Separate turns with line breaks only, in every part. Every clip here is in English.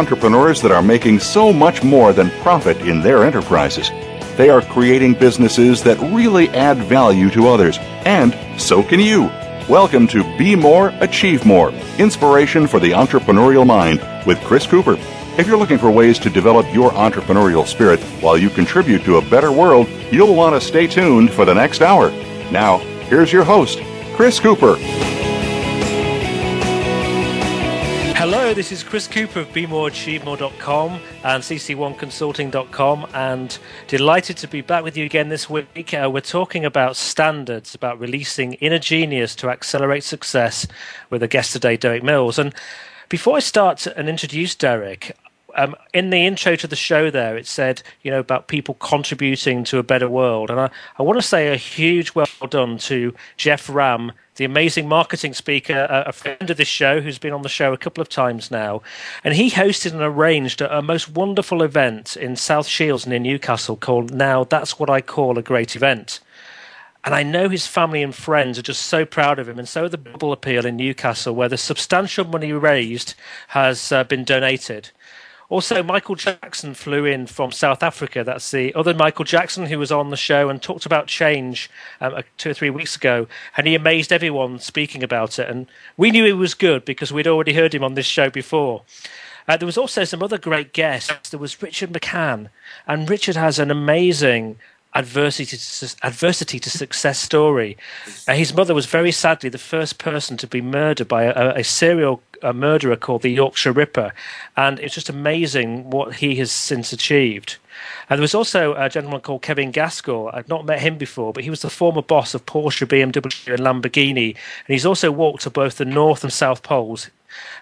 entrepreneurs that are making so much more than profit in their enterprises. They are creating businesses that really add value to others, and so can you. Welcome to Be More, Achieve More Inspiration for the Entrepreneurial Mind with Chris Cooper. If you're looking for ways to develop your entrepreneurial spirit while you contribute to a better world, you'll want to stay tuned for the next hour. Now, here's your host, Chris Cooper.
Hello, this is Chris Cooper of BeMoreAchieveMore.com and CC1Consulting.com, and delighted to be back with you again this week. Uh, we're talking about standards, about releasing inner genius to accelerate success with a guest today, Derek Mills. And before I start and introduce Derek, um, in the intro to the show there, it said, you know, about people contributing to a better world. And I, I want to say a huge well done to Geoff Ramm, the amazing marketing speaker, a, friend of this show who's been on the show a couple of times now. And he hosted and arranged a, a most wonderful event in South Shields near Newcastle called Now That's What I Call a Great Event. And I know his family and friends are just so proud of him, and so are the Bubble Appeal in Newcastle, where the substantial money raised has uh, been donated. Also, Michael Jackson flew in from South Africa. That's the other Michael Jackson who was on the show and talked about change um, two or three weeks ago. And he amazed everyone speaking about it. And we knew he was good because we'd already heard him on this show before. Uh, there was also some other great guests. There was Richard McCann. And Richard has an amazing adversity to, adversity to success story. Uh, his mother was very sadly the first person to be murdered by a, a serial a murderer called the Yorkshire Ripper, and it's just amazing what he has since achieved. And there was also a gentleman called Kevin Gaskell. I've not met him before, but he was the former boss of Porsche, BMW, and Lamborghini, and he's also walked to both the North and South Poles.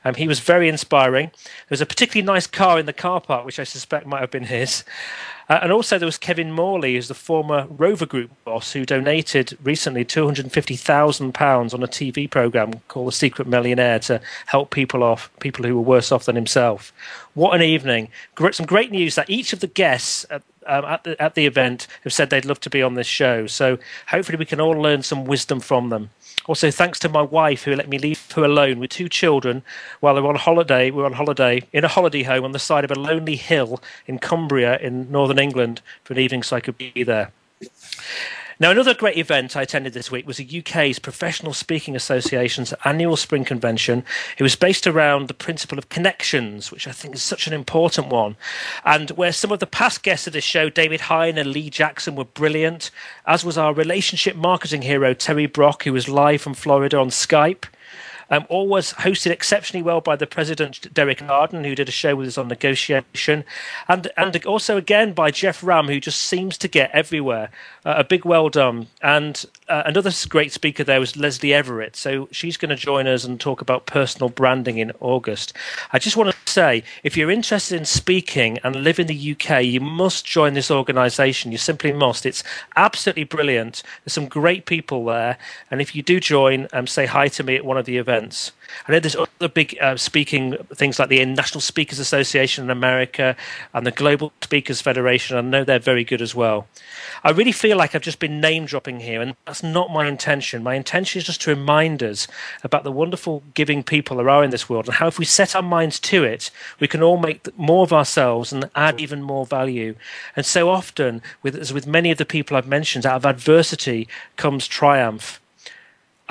Um, he was very inspiring. There was a particularly nice car in the car park, which I suspect might have been his. Uh, and also there was Kevin Morley, who's the former Rover Group boss, who donated recently £250,000 on a TV programme called The Secret Millionaire to help people off, people who were worse off than himself. What an evening. Some great news that each of the guests at, um, at, the, at the event have said they'd love to be on this show. So hopefully we can all learn some wisdom from them. Also, thanks to my wife who let me leave her alone with two children while they were on holiday. We were on holiday in a holiday home on the side of a lonely hill in Cumbria in northern England for an evening so I could be there. Now, another great event I attended this week was the UK's Professional Speaking Association's annual spring convention. It was based around the principle of connections, which I think is such an important one. And where some of the past guests of this show, David Hein and Lee Jackson, were brilliant, as was our relationship marketing hero, Terry Brock, who was live from Florida on Skype. Um, all was hosted exceptionally well by the president, Derek Arden, who did a show with us on negotiation, and and also again by Geoff Ramm, who just seems to get everywhere. Uh, a big well done. And uh, another great speaker there was Lesley Everett. So she's going to join us and talk about personal branding in August. I just want to say, if you're interested in speaking and live in the UK, you must join this organisation. You simply must. It's absolutely brilliant. There's some great people there, and if you do join, um, say hi to me at one of the events events. I know there's other big uh, speaking things like the National Speakers Association in America and the Global Speakers Federation. I know they're very good as well. I really feel like I've just been name dropping here, and that's not my intention. My intention is just to remind us about the wonderful giving people there are in this world and how if we set our minds to it, we can all make more of ourselves and add even more value. And so often, with, as with many of the people I've mentioned, out of adversity comes triumph.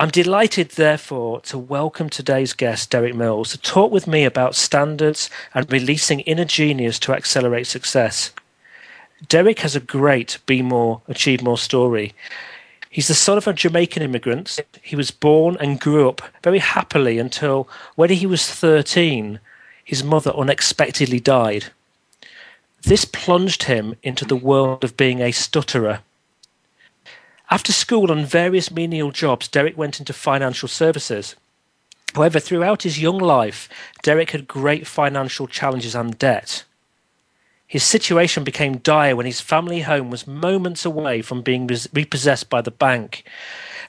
I'm delighted, therefore, to welcome today's guest, Derek Mills, to talk with me about standards and releasing inner genius to accelerate success. Derek has a great Be More, Achieve More story. He's the son of a Jamaican immigrant. He was born and grew up very happily until when he was 13, his mother unexpectedly died. This plunged him into the world of being a stutterer. After school and various menial jobs, Derek went into financial services. However, throughout his young life, Derek had great financial challenges and debt. His situation became dire when his family home was moments away from being repossessed by the bank.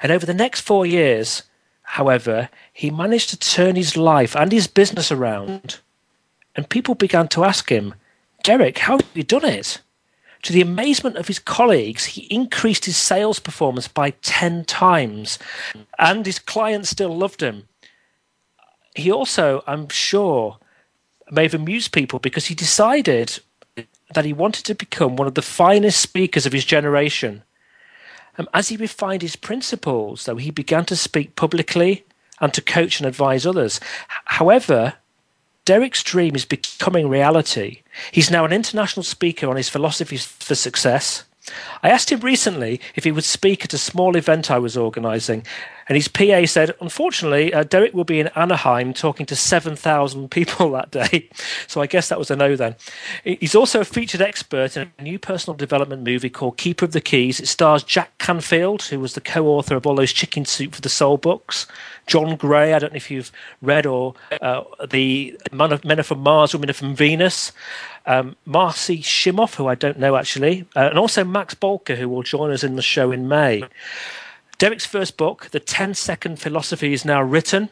And over the next four years, however, he managed to turn his life and his business around. And people began to ask him, Derek, how have you done it? To the amazement of his colleagues, he increased his sales performance by 10 times, and his clients still loved him. He also, I'm sure, may have amused people because he decided that he wanted to become one of the finest speakers of his generation. Um, as he refined his principles, though, he began to speak publicly and to coach and advise others. However, Derek's dream is becoming reality. He's now an international speaker on his philosophies for success. I asked him recently if he would speak at a small event I was organising, and his PA said, unfortunately, uh, Derek will be in Anaheim talking to 7,000 people that day. So I guess that was a no then. He's also a featured expert in a new personal development movie called Keeper of the Keys. It stars Jack Canfield, who was the co author of all those Chicken Soup for the Soul books. John Gray, I don't know if you've read or uh, the Men, are from Mars, Women are from Venus. Um, Marci Shimoff, who I don't know actually, uh, and also Max Bolker, who will join us in the show in May. Derek's first book, The 10 Second Philosophy, is now written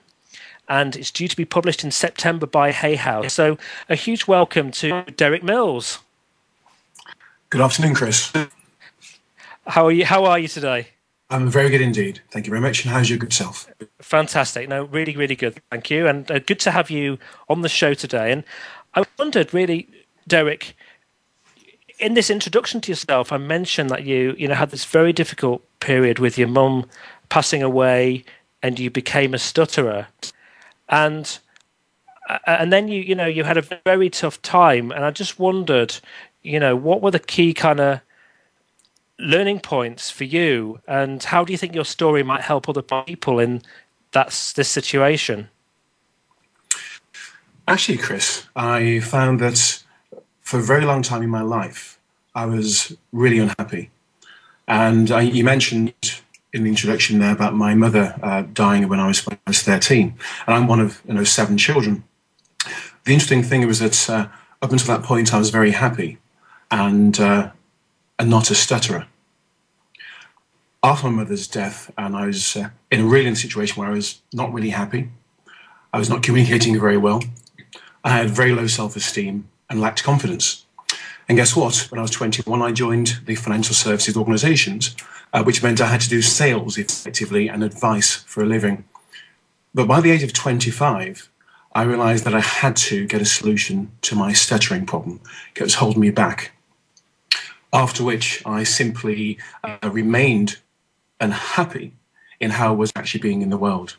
and it's due to be published in September by Hay House. So, a huge welcome to Derek Mills.
Good afternoon, Chris.
How are you? How are you today?
I'm very good indeed. Thank you very much. And how's your good self?
Fantastic. No, really, really good. Thank you. And uh, good to have you on the show today. And I wondered, really, Derek, in this introduction to yourself, I mentioned that you, you know, had this very difficult period with your mum passing away, and you became a stutterer, and uh, and then you, you know, you had a very tough time, and I just wondered, you know, what were the key kind of learning points for you, and how do you think your story might help other people in that this situation?
Actually, Chris, I found that for a very long time in my life, I was really unhappy. And I, you mentioned in the introduction there about my mother uh, dying when I, was, when I was 13, and I'm one of you know seven children. The interesting thing was that uh, up until that point, I was very happy and uh, and not a stutterer. After my mother's death, and I was uh, in a really situation where I was not really happy. I was not communicating very well. I had very low self-esteem and lacked confidence. And guess what? When I was 21, I joined the financial services organizations, uh, which meant I had to do sales effectively and advice for a living. But by the age of 25, I realized that I had to get a solution to my stuttering problem. It was holding me back. After which, I simply uh, remained unhappy in how I was actually being in the world.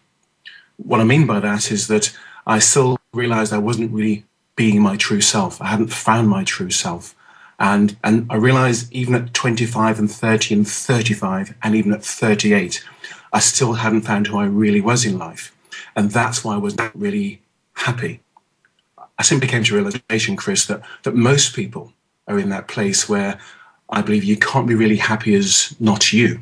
What I mean by that is that I still realized I wasn't really being my true self. I hadn't found my true self. And, and I realized even at 25 and 30 and 35 and even at 38, I still hadn't found who I really was in life. And that's why I was not really happy. I simply came to realization, Chris, that, that most people are in that place where I believe you can't be really happy as not you.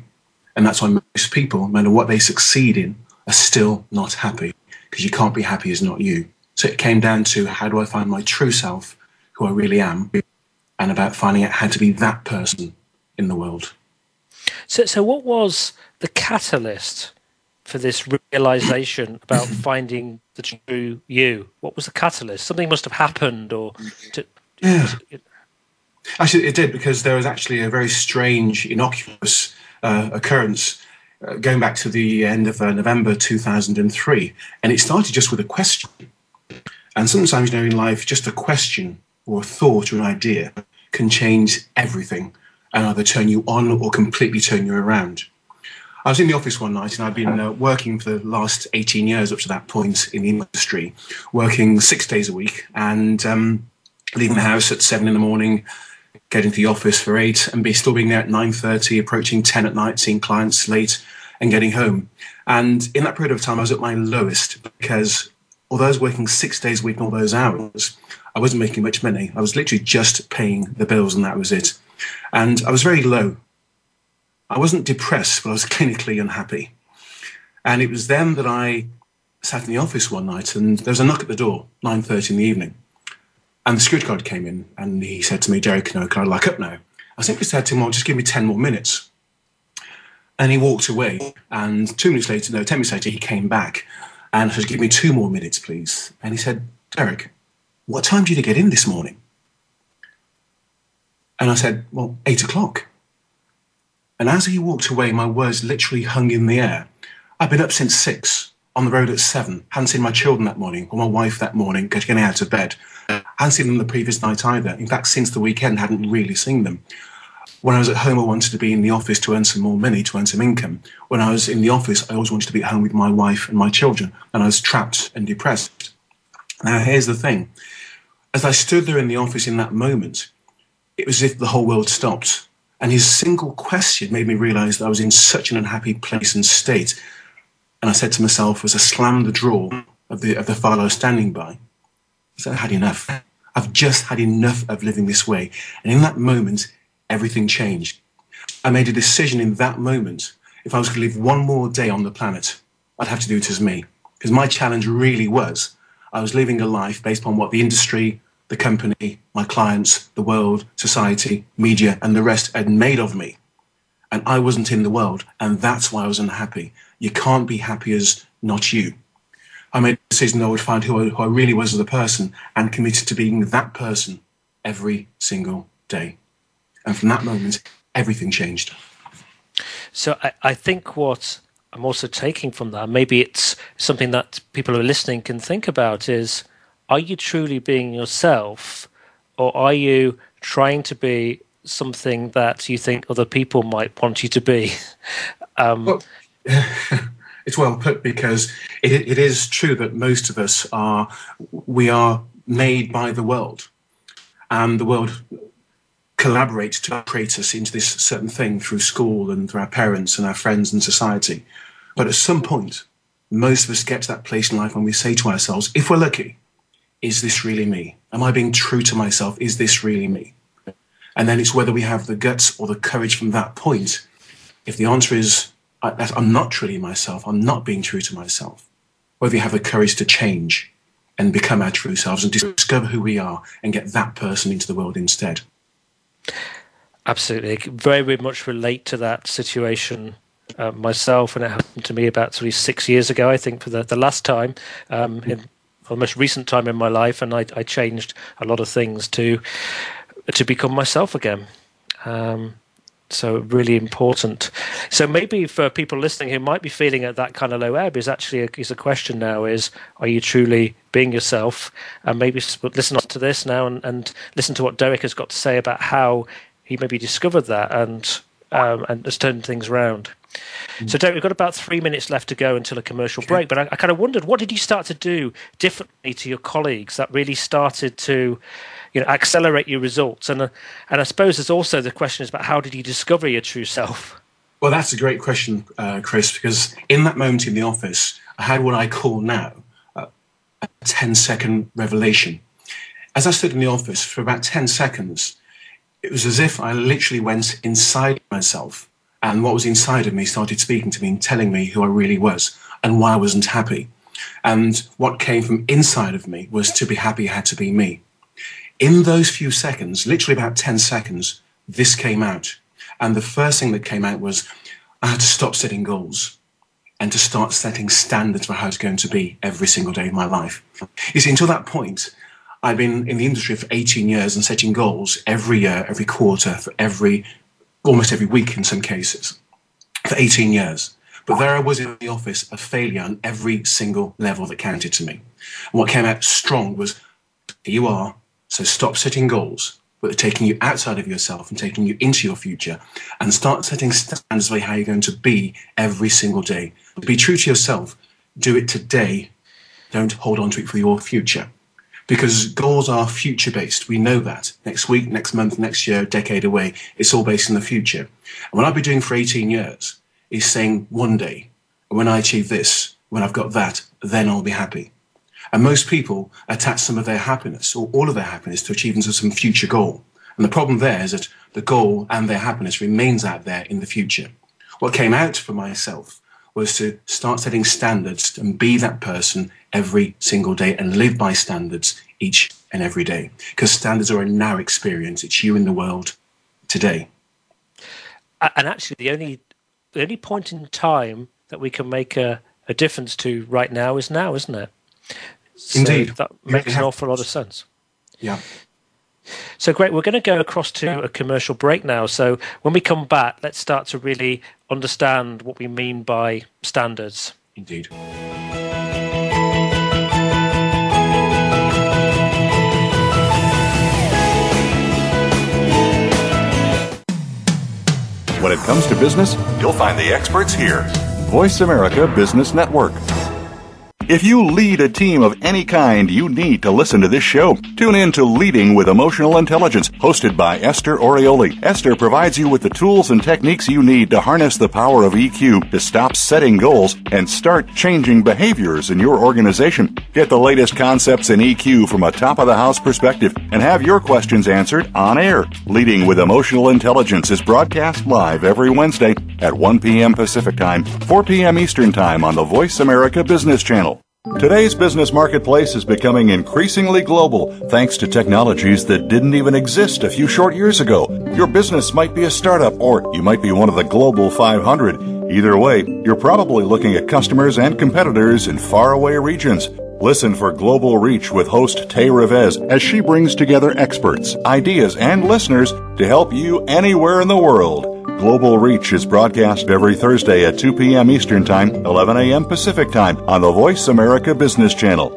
And that's why most people, no matter what they succeed in, are still not happy because you can't be happy as not you. So it came down to how do I find my true self, who I really am, and about finding out how to be that person in the world.
So, so what was the catalyst for this realization about finding the true you? What was the catalyst? Something must have happened, or to,
yeah. Actually, it did because there was actually a very strange, innocuous uh, occurrence uh, going back to the end of uh, November 2003, and it started just with a question. And sometimes, you know, in life, just a question or a thought or an idea can change everything and either turn you on or completely turn you around. I was in the office one night and I'd been uh, working for the last 18 years up to that point in the industry, working six days a week and um, leaving the house at seven in the morning, getting to the office for eight and be still being there at 9.30, approaching 10 at night, seeing clients late and getting home. And in that period of time, I was at my lowest because although I was working six days a week and all those hours, I wasn't making much money. I was literally just paying the bills and that was it. And I was very low. I wasn't depressed, but I was clinically unhappy. And it was then that I sat in the office one night and there was a knock at the door, 9.30 in the evening. And the security guard came in and he said to me, Derek, no, can I lock up now? I simply said to him, well, just give me 10 more minutes. And he walked away. And two minutes later, no, 10 minutes later, he came back and said, Give me two more minutes, please. And he said, Derek, what time did you get in this morning? And I said, Well, eight o'clock. And as he walked away, my words literally hung in the air. I've been up since six, on the road at seven, hadn't seen my children that morning, or my wife that morning, getting out of bed. Hadn't seen them the previous night either. In fact, since the weekend, hadn't really seen them. When I was at home, I wanted to be in the office to earn some more money, to earn some income. When I was in the office, I always wanted to be at home with my wife and my children, and I was trapped and depressed. Now, here's the thing. As I stood there in the office in that moment, it was as if the whole world stopped. And his single question made me realize that I was in such an unhappy place and state. And I said to myself, as I slammed the drawer of the, of the file I was standing by, I said, I had enough. I've just had enough of living this way. And in that moment, everything changed. I made a decision in that moment. If I was going to live one more day on the planet, I'd have to do it as me. Because my challenge really was I was living a life based on what the industry, the company, my clients, the world, society, media, and the rest had made of me. And I wasn't in the world. And that's why I was unhappy. You can't be happy as not you. I made a decision I would find who I, who I really was as a person and committed to being that person every single day. And from that moment, everything changed.
So I, I think what I'm also taking from that, maybe it's something that people who are listening can think about is are you truly being yourself or are you trying to be something that you think other people might want you to be?
Um, well, it's well put because it, it is true that most of us are we are made by the world, and the world collaborates to create us into this certain thing through school and through our parents and our friends and society. But at some point, most of us get to that place in life when we say to ourselves, if we're lucky, is this really me? Am I being true to myself? Is this really me? And then it's whether we have the guts or the courage from that point. If the answer is, I'm not truly myself, I'm not being true to myself, whether we have the courage to change and become our true selves and discover who we are and get that person into the world instead.
Absolutely. I Very, very much relate to that situation uh, myself, and it happened to me about three, six years ago, I think, for the, the last time um, in the most recent time in my life, and I, I changed a lot of things to to become myself again. Um, so really important. So maybe for people listening who might be feeling at that kind of low ebb, is actually a, is a question now: is are you truly being yourself? And maybe listen to this now and, and listen to what Derek has got to say about how he maybe discovered that and um, and has turned things around. So, Derek, we've got about three minutes left to go until a commercial break. But I, I, kind of wondered, what did you start to do differently to your colleagues that really started to, you know, accelerate your results? And uh, and I suppose there's also the question is about how did you discover your true self?
Well, that's a great question, uh, Chris, because in that moment in the office, I had what I call now uh, a 10 second revelation. As I stood in the office for about 10 seconds, it was as if I literally went inside myself and what was inside of me started speaking to me and telling me who I really was and why I wasn't happy. And what came from inside of me was to be happy had to be me. In those few seconds, literally about 10 seconds, this came out. And the first thing that came out was I had to stop setting goals and to start setting standards for how it's going to be every single day of my life. You see, until that point, I've been in the industry for 18 years and setting goals every year, every quarter, for every almost every week in some cases for 18 years. But there I was in the office, a failure on every single level that counted to me. And what came out strong was here you are, so stop setting goals, but they're taking you outside of yourself and taking you into your future and start setting standards for how you're going to be every single day. Be true to yourself, do it today, don't hold on to it for your future because goals are future based. We know that. Next week, next month, next year, decade away, it's all based in the future. And what I've been doing for 18 years is saying one day, when I achieve this, when I've got that, then I'll be happy. And most people attach some of their happiness or all of their happiness to achieving some future goal. And the problem there is that the goal and their happiness remains out there in the future. What came out for myself was to start setting standards and be that person every single day and live by standards each and every day. Because standards are a now experience. It's you in the world today.
And actually, the only the only point in time that we can make a, a difference to right now is now, isn't it?
So Indeed.
That makes an awful lot of sense.
Yeah.
So, great. we're going to go across to a commercial break now. So, when we come back, let's start to really understand what we mean by standards.
Indeed.
When it comes to business, you'll find the experts here. Voice America Business Network. If you lead a team of any kind, you need to listen to this show. Tune in to Leading with Emotional Intelligence, hosted by Esther Orioli. Esther provides you with the tools and techniques you need to harness the power of EQ to stop setting goals and start changing behaviors in your organization. Get the latest concepts in EQ from a top of the house perspective and have your questions answered on air. Leading with Emotional Intelligence is broadcast live every Wednesday at 1 p.m. Pacific Time, 4 p.m. Eastern Time on the Voice America Business Channel. Today's business marketplace is becoming increasingly global thanks to technologies that didn't even exist a few short years ago. Your business might be a startup or you might be one of the global 500. Either way, you're probably looking at customers and competitors in faraway regions. Listen for Global Reach with host Tay Revez as she brings together experts, ideas, and listeners to help you anywhere in the world. Global Reach is broadcast every Thursday at 2 p.m. Eastern Time, 11 a.m. Pacific Time on the Voice America Business Channel.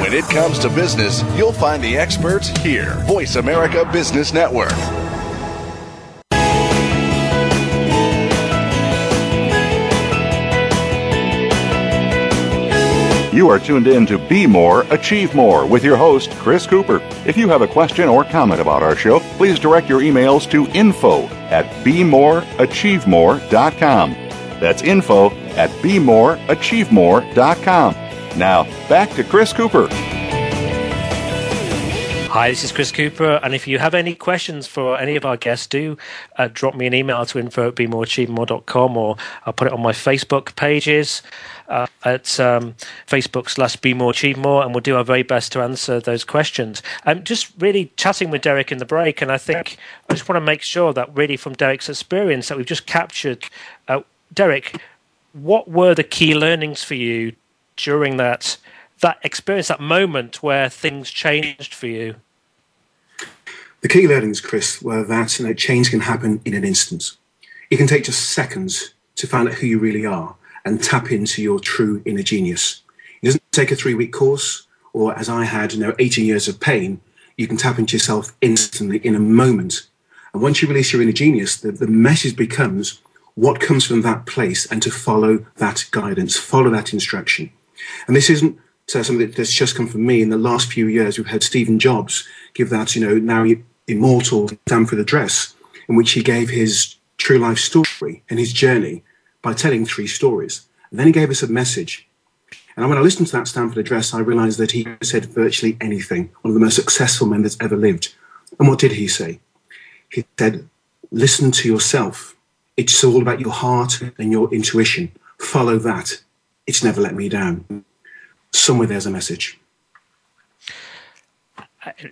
When it comes to business, you'll find the experts here. Voice America Business Network.
You are tuned in to Be More, Achieve More with your host, Chris Cooper. If you have a question or comment about our show, please direct your emails to info at bemoreachievemore.com. That's info at bemoreachievemore.com. Now, back to Chris Cooper.
Hi, this is Chris Cooper, and if you have any questions for any of our guests, do uh, drop me an email to info at bemoreachievemore.com or I'll put it on my Facebook pages uh, at um, Facebook slash Be More Achieve More, and we'll do our very best to answer those questions. I'm just really chatting with Derek in the break, and I think I just want to make sure that really from Derek's experience that we've just captured. Uh, Derek, what were the key learnings for you during that that experience, that moment where things changed for you?
The key learnings, Chris, were that you know, change can happen in an instant. It can take just seconds to find out who you really are and tap into your true inner genius. It doesn't take a three week course, or as I had, you know, 18 years of pain. You can tap into yourself instantly in a moment. And once you release your inner genius, the, the message becomes what comes from that place and to follow that guidance, follow that instruction. And this isn't so something that's just come from me. In the last few years, we've heard Stephen Jobs give that, you know, now immortal Stanford address, in which he gave his true life story and his journey by telling three stories. And then he gave us a message. And when I listened to that Stanford address, I realized that he said virtually anything, one of the most successful men that's ever lived. And what did he say? He said, listen to yourself. It's all about your heart and your intuition. Follow that. It's never let me down somewhere there's a message.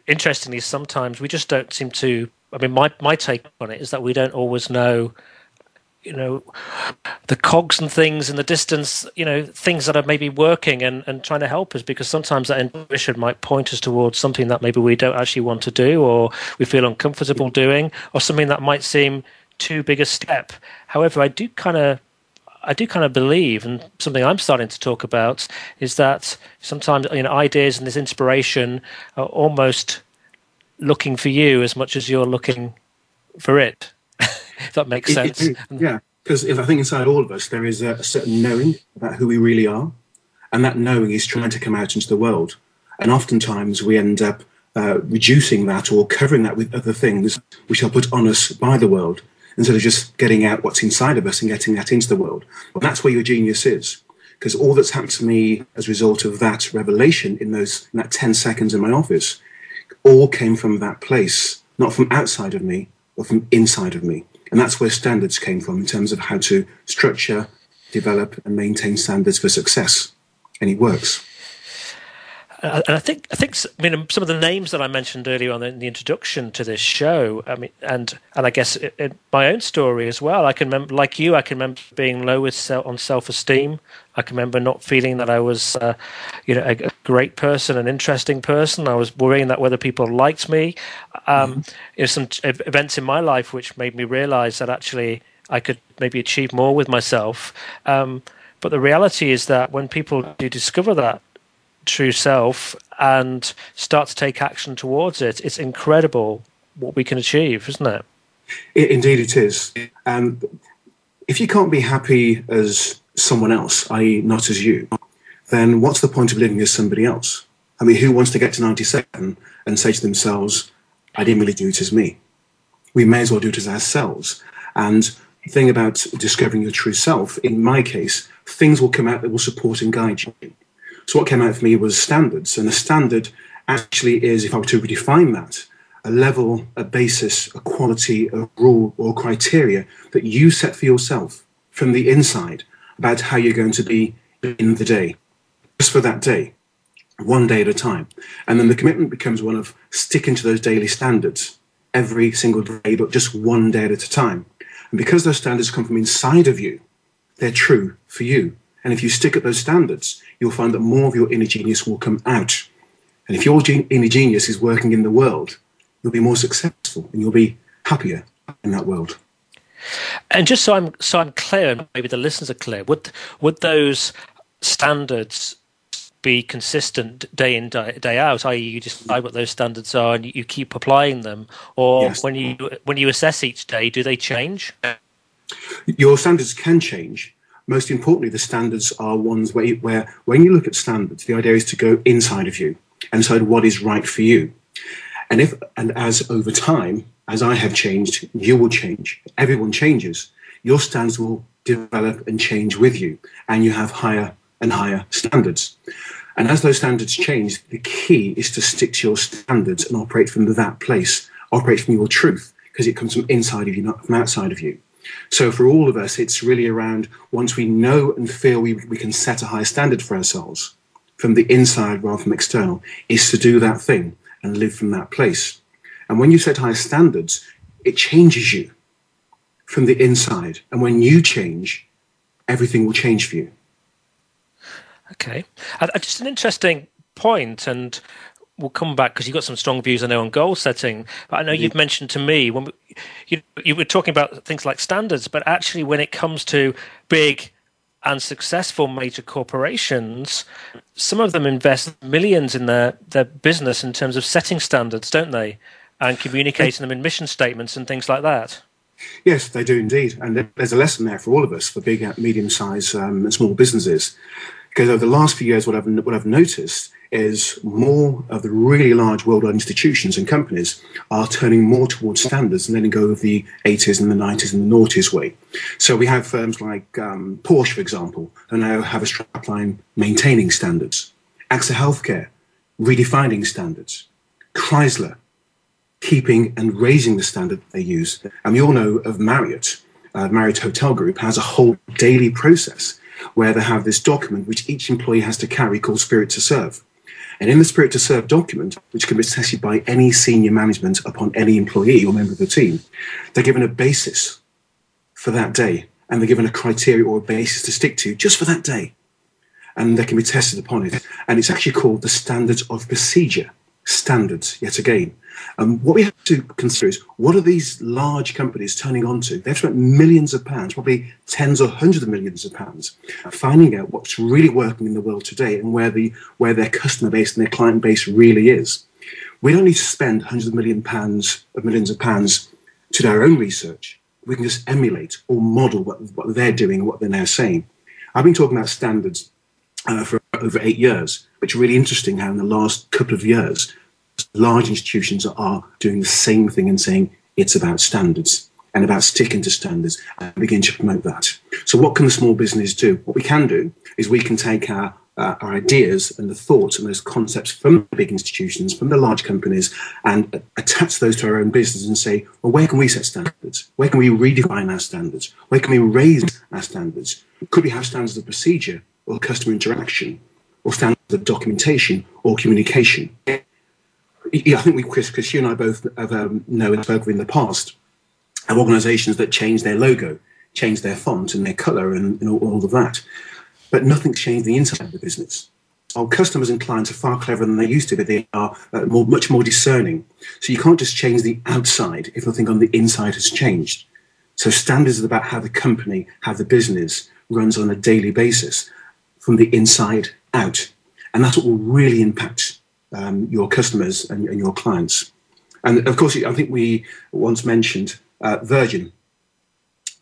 Interestingly, sometimes we just don't seem to. I mean, my my take on it is that we don't always know, you know, the cogs and things in the distance. You know, things that are maybe working and and trying to help us because sometimes that intuition might point us towards something that maybe we don't actually want to do or we feel uncomfortable doing or something that might seem too big a step. However, I do kind of I do kind of believe, and something I'm starting to talk about, is that sometimes you know ideas and this inspiration are almost looking for you as much as you're looking for it. If that makes sense. It,
it, yeah, because I think inside all of us there is a, a certain knowing about who we really are, and that knowing is trying to come out into the world. And oftentimes we end up uh, reducing that or covering that with other things which are put on us by the world instead of just getting out what's inside of us and getting that into the world. But that's where your genius is. Because all that's happened to me as a result of that revelation in those in that 10 seconds in my office all came from that place, not from outside of me, but from inside of me. And that's where standards came from in terms of how to structure, develop, and maintain standards for success. And it works uh,
and I think I think I mean um, some of the names that I mentioned earlier on in the introduction to this show. I mean, and and I guess in my own story as well. I can remember, like you, I can remember being low with self, on self esteem. I can remember not feeling that I was, uh, you know, a, a, great person, an interesting person. I was worrying that whether people liked me. Um, mm-hmm. Know, some events in my life which made me realize that actually I could maybe achieve more with myself. Um, but the reality is that when people do discover that true self and start to take action towards it, it's incredible what we can achieve, isn't it?
It, indeed, it is. Um, if you can't be happy as someone else, i.e., not as you, then what's the point of living as somebody else? I mean, who wants to get to 97 and say to themselves, I didn't really do it as me? We may as well do it as ourselves. And the thing about discovering your true self, in my case, things will come out that will support and guide you. So what came out for me was standards. And a standard actually is, if I were to redefine that, a level, a basis, a quality, a rule, or criteria that you set for yourself from the inside about how you're going to be in the day, just for that day, one day at a time. And then the commitment becomes one of sticking to those daily standards every single day, but just one day at a time. And because those standards come from inside of you, they're true for you. And if you stick at those standards, you'll find that more of your inner genius will come out. And if your inner genius is working in the world, you'll be more successful and you'll be happier in that world.
And just so I'm so I'm clear, and maybe the listeners are clear, would would those standards be consistent day in day, out? I.e., you decide what those standards are and you keep applying them, or yes. when you when you assess each day, do they change?
Your standards can change. Most importantly, the standards are ones where, where when you look at standards, the idea is to go inside of you and decide what is right for you. And if and as over time, as I have changed, you will change. Everyone changes. Your standards will develop and change with you, and you have higher and higher standards. And as those standards change, the key is to stick to your standards and operate from that place, operate from your truth, because it comes from inside of you, not from outside of you. So for all of us, it's really around once we know and feel we, we can set a higher standard for ourselves from the inside rather than external, is to do that thing and live from that place. And when you set higher standards, it changes you from the inside. And when you change, everything will change for you.
Okay. Uh, just an interesting point, and we'll come back because you've got some strong views, I know, on goal setting. But I know you've mentioned to me when we, you, you were talking about things like standards, but actually, when it comes to big and successful major corporations, some of them invest millions in their, their business in terms of setting standards, don't they? And communicating them in mission statements and things like that.
Yes, they do indeed. And there's a lesson there for all of us, for big, medium sized, um, and small businesses. Because over the last few years, what I've, what I've noticed is more of the really large worldwide institutions and companies are turning more towards standards and letting go of the 80s and the 90s and the noughties way. So we have firms like um, Porsche, for example, who now have a strapline maintaining standards. AXA Healthcare, redefining standards. Chrysler, keeping and raising the standard they use. And we all know of Marriott. Uh, Marriott Hotel Group has a whole daily process where they have this document which each employee has to carry called Spirit to Serve. And in the Spirit to Serve document, which can be tested by any senior management upon any employee or member of the team, they're given a basis for that day and they're given a criteria or a basis to stick to just for that day. And they can be tested upon it. And it's actually called the Standards of Procedure. Standards, yet again. And what we have to consider is what are these large companies turning onto? They've spent millions of pounds, probably tens or hundreds of millions of pounds, finding out what's really working in the world today and where the where their customer base and their client base really is. We don't need to spend hundreds of million pounds of millions of pounds to do our own research. We can just emulate or model what, what they're doing and what they're now saying. I've been talking about standards uh, for over eight years, which is really interesting how in the last couple of years large institutions are doing the same thing and saying it's about standards and about sticking to standards and begin to promote that. So, what can the small business do? What we can do is we can take our uh, our ideas and the thoughts and those concepts from the big institutions, from the large companies, and attach those to our own business and say, well, where can we set standards? Where can we redefine our standards? Where can we raise our standards? Could we have standards of procedure or customer interaction or standards of documentation or communication? I think we, Chris, Chris, you and I both have um, know and spoken in the past of organisations that change their logo, change their font and their colour and, and all, all, of that, but nothing's changed the inside of the business. Our customers and clients are far cleverer than they used to be. They are uh, more, much more discerning. So you can't just change the outside if nothing on the inside has changed. So standards is about how the company, how the business runs on a daily basis from the inside out. And that's what will really impact um, your customers and, and, your clients. And of course, I think we once mentioned uh, Virgin.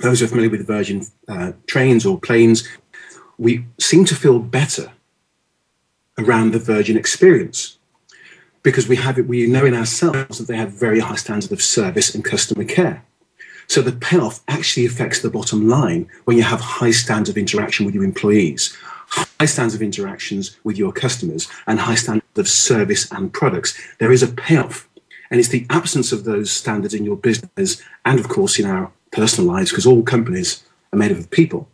Those who are familiar with Virgin uh, trains or planes, we seem to feel better around the Virgin experience because we have it, we know in ourselves that they have very high standards of service and customer care. So the payoff actually affects the bottom line when you have high standards of interaction with your employees, high standards of interactions with your customers, and high standards of service and products. There is a payoff. And it's the absence of those standards in your business and, of course, in our personal lives, because all companies are made up of people.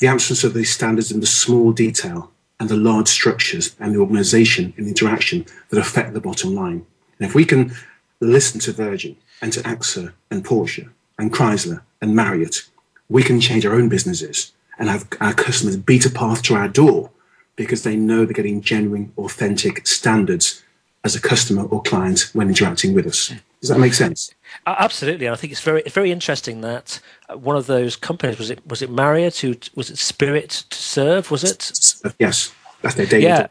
The absence of these standards in the small detail and the large structures and the organization and interaction that affect the bottom line. And if we can listen to Virgin and to AXA and Porsche and Chrysler and Marriott, we can change our own businesses and have our customers beat a path to our door because they know they're getting genuine, authentic standards as a customer or client when interacting with us. Does that make sense?
Absolutely, and I think it's very very interesting that uh, one of those companies was it was it Marriott who was it Spirit to Serve was it?
Yes, that's their daily.
Yeah,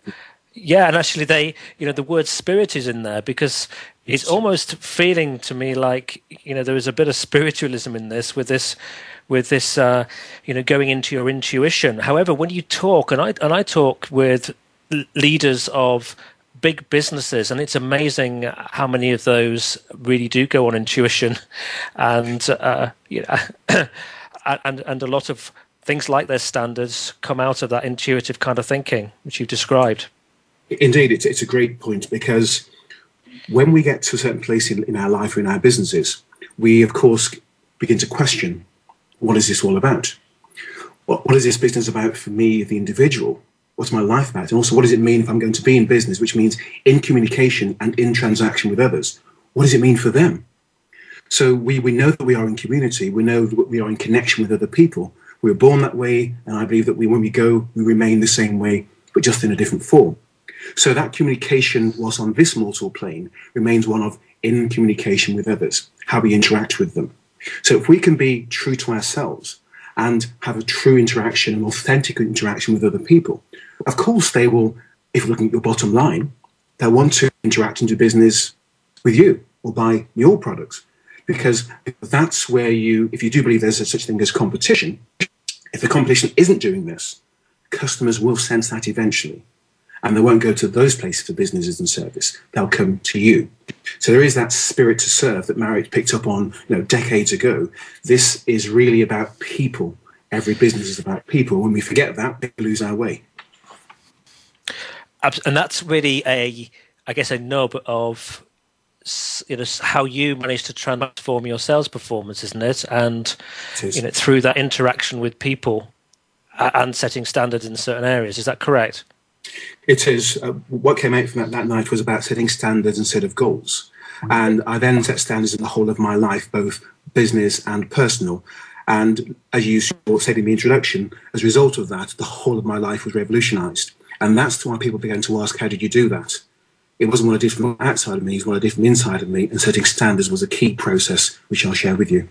yeah, and actually they you know the word spirit is in there because it's almost feeling to me like you know there is a bit of spiritualism in this with this with this uh, you know going into your intuition. However, when you talk and I and I talk with leaders of big businesses, and it's amazing how many of those really do go on intuition, and uh, you know, and and a lot of things like their standards come out of that intuitive kind of thinking, which you've described.
Indeed, it's it's a great point because when we get to a certain place in, in our life or in our businesses, we of course begin to question what is this all about? What, what is this business about for me, the individual? What's my life about? And also, what does it mean if I'm going to be in business, which means in communication and in transaction with others? What does it mean for them? So we, we know that we are in community. We know that we are in connection with other people. We were born that way, and I believe that we, when we go, we remain the same way, but just in a different form. So that communication, whilst on this mortal plane, remains one of in communication with others, how we interact with them. So if we can be true to ourselves and have a true interaction, an authentic interaction with other people, of course they will, if looking at your bottom line, they'll want to interact and do business with you or buy your products. Because that's where you, if you do believe there's a such thing as competition, if the competition isn't doing this, customers will sense that eventually and they won't go to those places for businesses and service. They'll come to you. So there is that spirit to serve that Marriott picked up on, you know, decades ago. This is really about people. Every business is about people. When we forget that, we lose our way.
And that's really a, I guess, a nub of you know how you manage to transform your sales performance, isn't it? And it you know through that interaction with people and setting standards in certain areas. Is that correct?
It is. Uh, what came out from that, that night was about setting standards instead of goals. And I then set standards in the whole of my life, both business and personal. And as you said in the introduction, as a result of that, the whole of my life was revolutionized. And that's why people began to ask, how did you do that? It wasn't what I did from outside of me, it it's what I did from inside of me. And setting standards was a key process, which I'll share with you.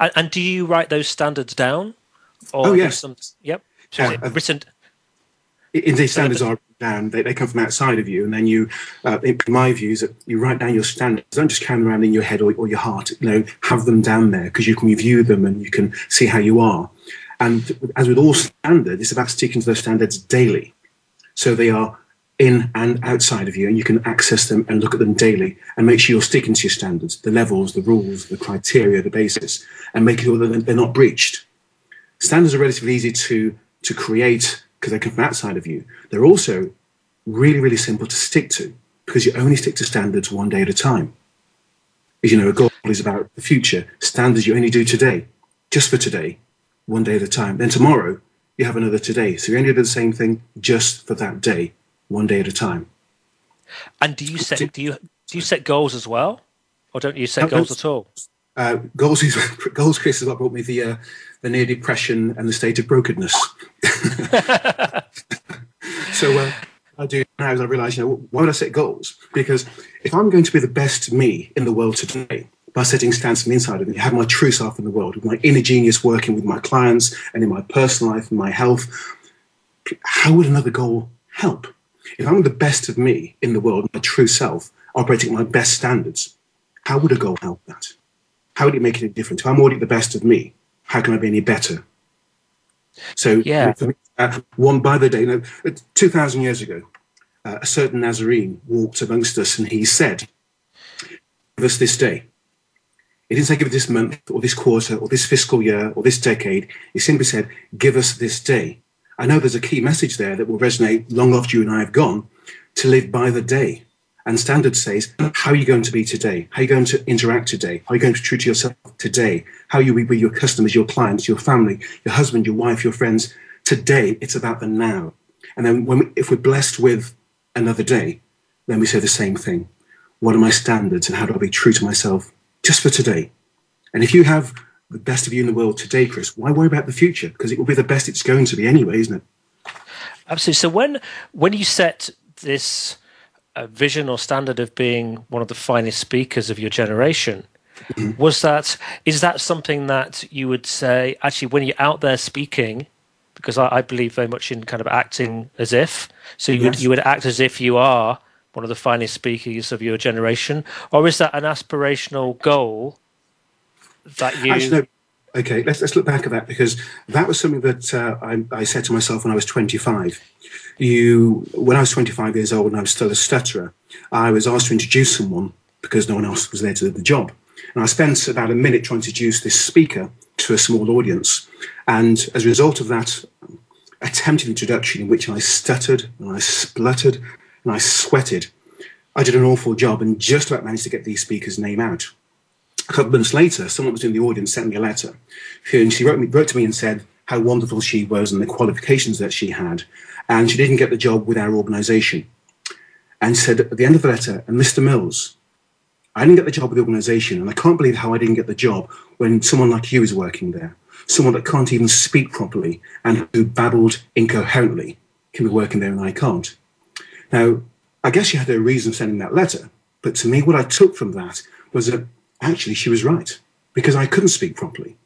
And, and do you write those standards down?
Or oh, yes.
Some, yep. So uh, written,
Indeed, standards are down. They, they come from outside of you, and then you, uh, in my views, that you write down your standards. Don't just carry them around in your head or, or your heart. You know, have them down there because you can review them and you can see how you are. And as with all standards, it's about sticking to those standards daily, so they are in and outside of you, and you can access them and look at them daily and make sure you're sticking to your standards, the levels, the rules, the criteria, the basis, and make sure that they're not breached. Standards are relatively easy to to create because they come from outside of you. They're also really, really simple to stick to because you only stick to standards one day at a time. As you know, a goal is about the future. Standards you only do today, just for today, one day at a time. Then tomorrow, you have another today. So you only do the same thing just for that day, one day at a time.
And do you set do you do you set goals as well, or don't you set goals at all?
Uh, goals is goals. Chris is what brought me the uh, the near depression and the state of brokenness. so uh, I do now as I realise, you know, why would I set goals? Because if I'm going to be the best me in the world today by setting standards from the inside of me, have my true self in the world, with my inner genius working with my clients and in my personal life and my health, how would another goal help? If I'm the best of me in the world, my true self, operating at my best standards, how would a goal help that? how would it make any difference? If I'm already the best of me, how can I be any better? So,
yeah.
Uh, one by the day, know, 2,000 years ago, uh, a certain Nazarene walked amongst us and he said, Give us this day. He didn't say give us this month or this quarter or this fiscal year or this decade. He simply said, Give us this day. I know there's a key message there that will resonate long after you and I have gone to live by the day. And standard says, how are you going to be today? How are you going to interact today? How are you going to be true to yourself today? How you you with your customers, your clients, your family, your husband, your wife, your friends? Today, it's about the now. And then when we, if we're blessed with another day, then we say the same thing. What are my standards and how do I be true to myself just for today? And if you have the best of you in the world today, Chris, why worry about the future? Because it will be the best it's going to be anyway, isn't it?
Absolutely. So when when you set this uh, vision or standard of being one of the finest speakers of your generation. was that is that something that you would say actually when you're out there speaking? Because I, I believe very much in kind of acting as if. So you yes. would you would act as if you are one of the finest speakers of your generation, or is that an aspirational goal that you?
Actually, no. Okay, let's let's look back at that because that was something that uh, I, I said to myself when I was 25. You, when I was 25 years old and I was still a stutterer, I was asked to introduce someone because no one else was there to do the job. And I spent about a minute trying to introduce this speaker to a small audience. And as a result of that attempted introduction in which I stuttered and I spluttered and I sweated, I did an awful job and just about managed to get the speaker's name out a couple of months later, someone was in the audience sent me a letter. And she wrote, me, wrote to me and said how wonderful she was and the qualifications that she had. And she didn't get the job with our organization. And said at the end of the letter, and Mr. Mills, I didn't get the job with the organization, and I can't believe how I didn't get the job when someone like you is working there. Someone that can't even speak properly and who babbled incoherently can be working there, and I can't. Now, I guess she had a reason for sending that letter, but to me, what I took from that was that actually she was right because I couldn't speak properly.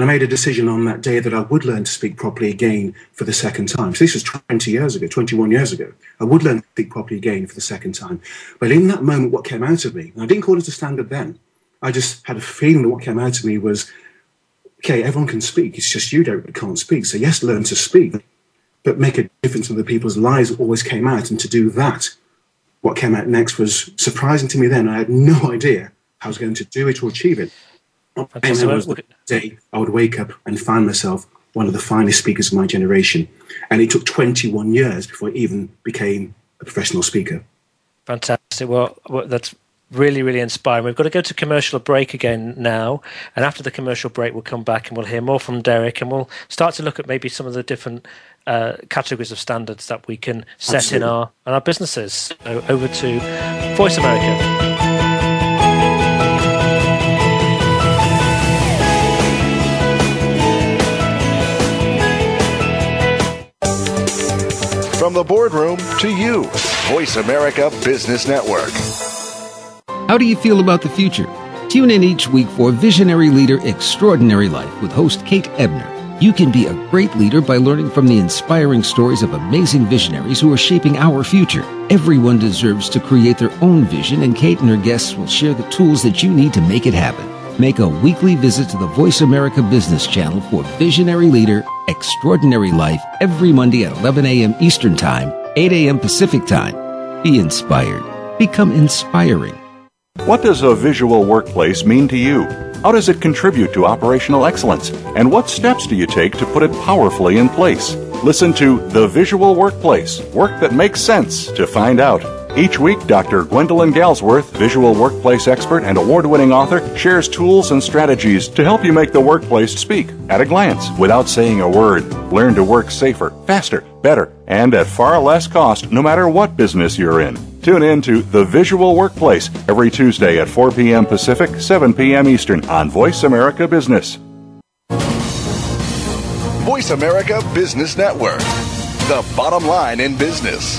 And I made a decision on that day that I would learn to speak properly again for the second time. So this was 20 years ago, 21 years ago. I would learn to speak properly again for the second time. But in that moment, what came out of me, and I didn't call it a standard then, I just had a feeling that what came out of me was, okay, everyone can speak. It's just you, that can't speak. So yes, learn to speak, but make a difference in other people's lives always came out. And to do that, what came out next was surprising to me then. I had no idea how I was going to do it or achieve it. And then was the day I would wake up and find myself one of the finest speakers of my generation. And it took 21 years before I even became a professional speaker.
Fantastic. Well, that's really, really inspiring. We've got to go to commercial break again now. And after the commercial break, we'll come back and we'll hear more from Derek and we'll start to look at maybe some of the different uh, categories of standards that we can set Absolutely. in our, in our businesses. So over to Voice America.
From the boardroom to you, Voice America Business Network.
How do you feel about the future? Tune in each week for Visionary Leader Extraordinary Life with host Kate Ebner. You can be a great leader by learning from the inspiring stories of amazing visionaries who are shaping our future. Everyone deserves to create their own vision, and Kate and her guests will share the tools that you need to make it happen. Make a weekly visit to the Voice America Business Channel for Visionary Leader Extraordinary Life every Monday at 11 a.m. Eastern Time, 8 a.m. Pacific Time. Be inspired. Become inspiring.
What does a visual workplace mean to you? How does it contribute to operational excellence? And what steps do you take to put it powerfully in place? Listen to The Visual Workplace Work That Makes Sense to find out. Each week, Dr. Gwendolyn Galsworth, visual workplace expert and award winning author, shares tools and strategies to help you make the workplace speak at a glance without saying a word. Learn to work safer, faster, better, and at far less cost no matter what business you're in. Tune in to The Visual Workplace every Tuesday at 4 p.m. Pacific, 7 p.m. Eastern on Voice America Business.
Voice America Business Network, the bottom line in business.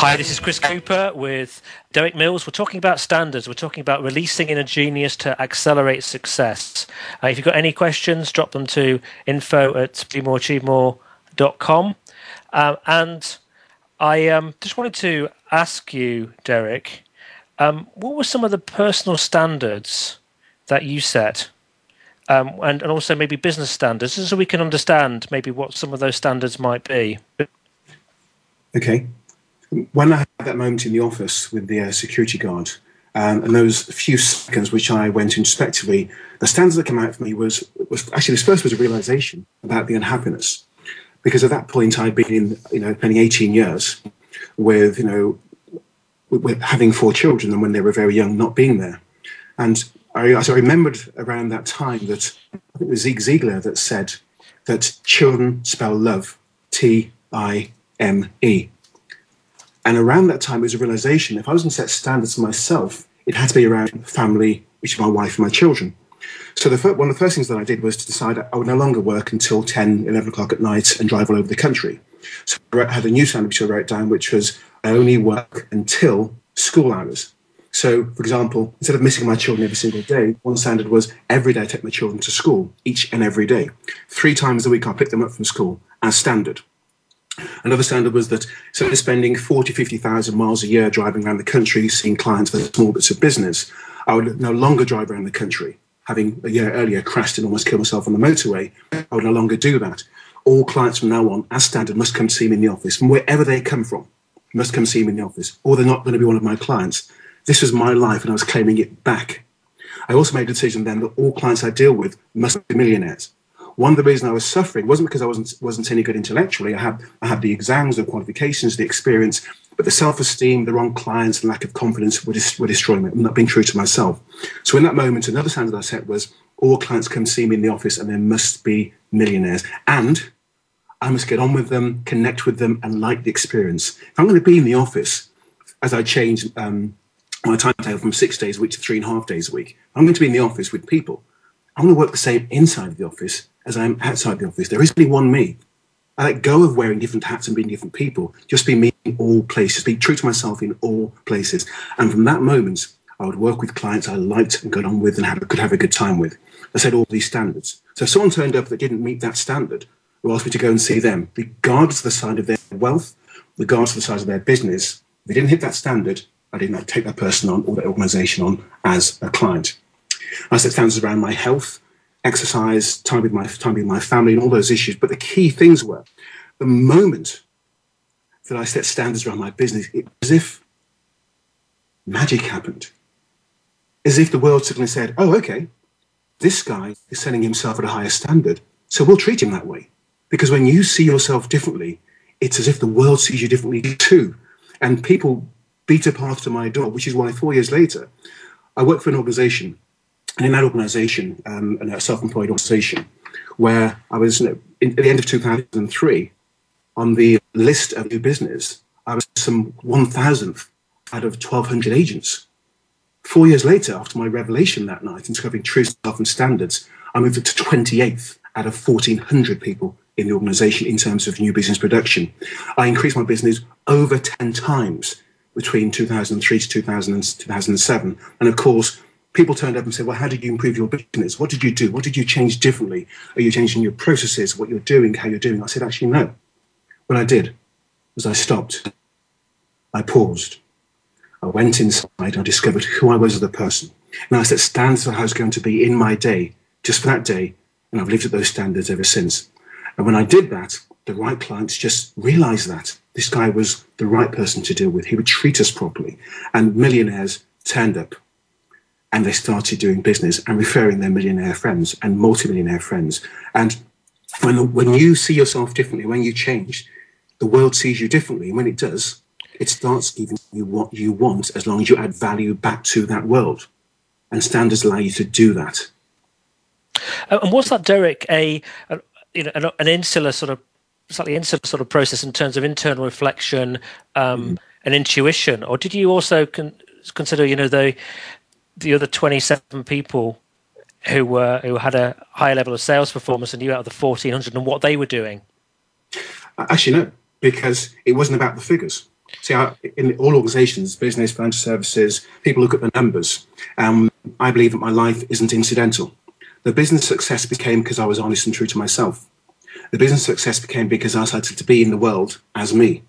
Hi, this is Chris Cooper with Derek Mills. We're talking about standards. We're talking about releasing inner genius to accelerate success. Uh, if you've got any questions, drop them to info at bemoreachievemore.com. Um, and I um, just wanted to ask you, Derek, um, what were some of the personal standards that you set? Um, and, and also maybe business standards, so we can understand maybe what some of those standards might be.
Okay when I had that moment in the office with the uh, security guard, um, and those few seconds which I went introspectively, the standard that came out for me was was actually this first was a realization about the unhappiness, because at that point I'd been in you know spending 18 years with you know with, having four children and when they were very young not being there, and I, so I remembered around that time that I think it was Zig Ziglar that said that children spell love T I M E and around that time, it was a realization if I was going to set standards for myself, it had to be around family, which is my wife and my children. So the first, one of the first things that I did was to decide I would no longer work until 10, 11 o'clock at night and drive all over the country. So I had a new standard which I wrote down, which was I only work until school hours. So, for example, instead of missing my children every single day, one standard was every day I take my children to school, each and every day. Three times a week I pick them up from school as standard. Another standard was that instead spending 40, 50,000 miles a year driving around the country, seeing clients for small bits of business, I would no longer drive around the country. Having a year earlier crashed and almost killed myself on the motorway, I would no longer do that. All clients from now on, as standard, must come see me in the office wherever they come from, must come see me in the office, or they're not going to be one of my clients. This was my life and I was claiming it back. I also made a decision then that all clients I deal with must be millionaires one of the reasons I was suffering wasn't because I wasn't wasn't any good intellectually. I had I had the exams, the qualifications, the experience, but the self-esteem, the wrong clients, and lack of confidence were, were destroying me. I'm not being true to myself. So in that moment, another standard I set was all clients come see me in the office, and they must be millionaires, and I must get on with them, connect with them, and like the experience. If I'm going to be in the office, as I change um, my timetable from six days a week to three and a half days a week, I'm going to be in the office with people. I want to work the same inside of the office as I am outside the office. There is only one me. I let go of wearing different hats and being different people. Just be me in all places. Be true to myself in all places. And from that moment, I would work with clients I liked and got on with and have, could have a good time with. I set all these standards. So if someone turned up that didn't meet that standard, who asked me to go and see them, regardless of the size of their wealth, regardless of the size of their business, if they didn't hit that standard, I didn't take that person on or that organization on as a client. I set standards around my health, exercise, time with my time with my family, and all those issues. But the key things were the moment that I set standards around my business, it was as if magic happened. As if the world suddenly said, "Oh, okay, this guy is setting himself at a higher standard, so we'll treat him that way." Because when you see yourself differently, it's as if the world sees you differently too. And people beat a path to my door, which is why four years later, I work for an organization in that organization, um, a self-employed organization, where I was you know, in, at the end of 2003 on the list of new business, I was some 1,000th out of 1,200 agents. Four years later, after my revelation that night discovering true self and standards, I moved to 28th out of 1,400 people in the organization in terms of new business production. I increased my business over 10 times between 2003 to 2007. And of course, people turned up and said, Well, how did you improve your business? What did you do? What did you change differently? Are you changing your processes, what you're doing, how you're doing? I said, Actually, no. What I did was I stopped. I paused. I went inside I discovered who I was as a person. And I set standards for how I was going to be in my day, just for that day. And I've lived at those standards ever since. And when I did that, the right clients just realized that this guy was the right person to deal with. He would treat us properly. And millionaires turned up and they started doing business and referring their millionaire friends and multimillionaire friends. And when, when you see yourself differently, when you change, the world sees you differently. And when it does, it starts giving you what you want as long as you add value back to that world. And standards allow you to do that.
Uh, and was that, Derek, a, a you know, an, an, insular sort of slightly insular sort of process in terms of internal reflection um, mm. and intuition, or did you also con- consider, you know, the the other 27 people who were who had a higher level of sales performance than you out of the 1400 and what they were doing?
Actually, no, because it wasn't about the figures. See, in all organizations, business, financial services, people look at the numbers. Um, I believe that my life isn't incidental. The business success became because I was honest and true to myself. The business success became because I started to be in the world as me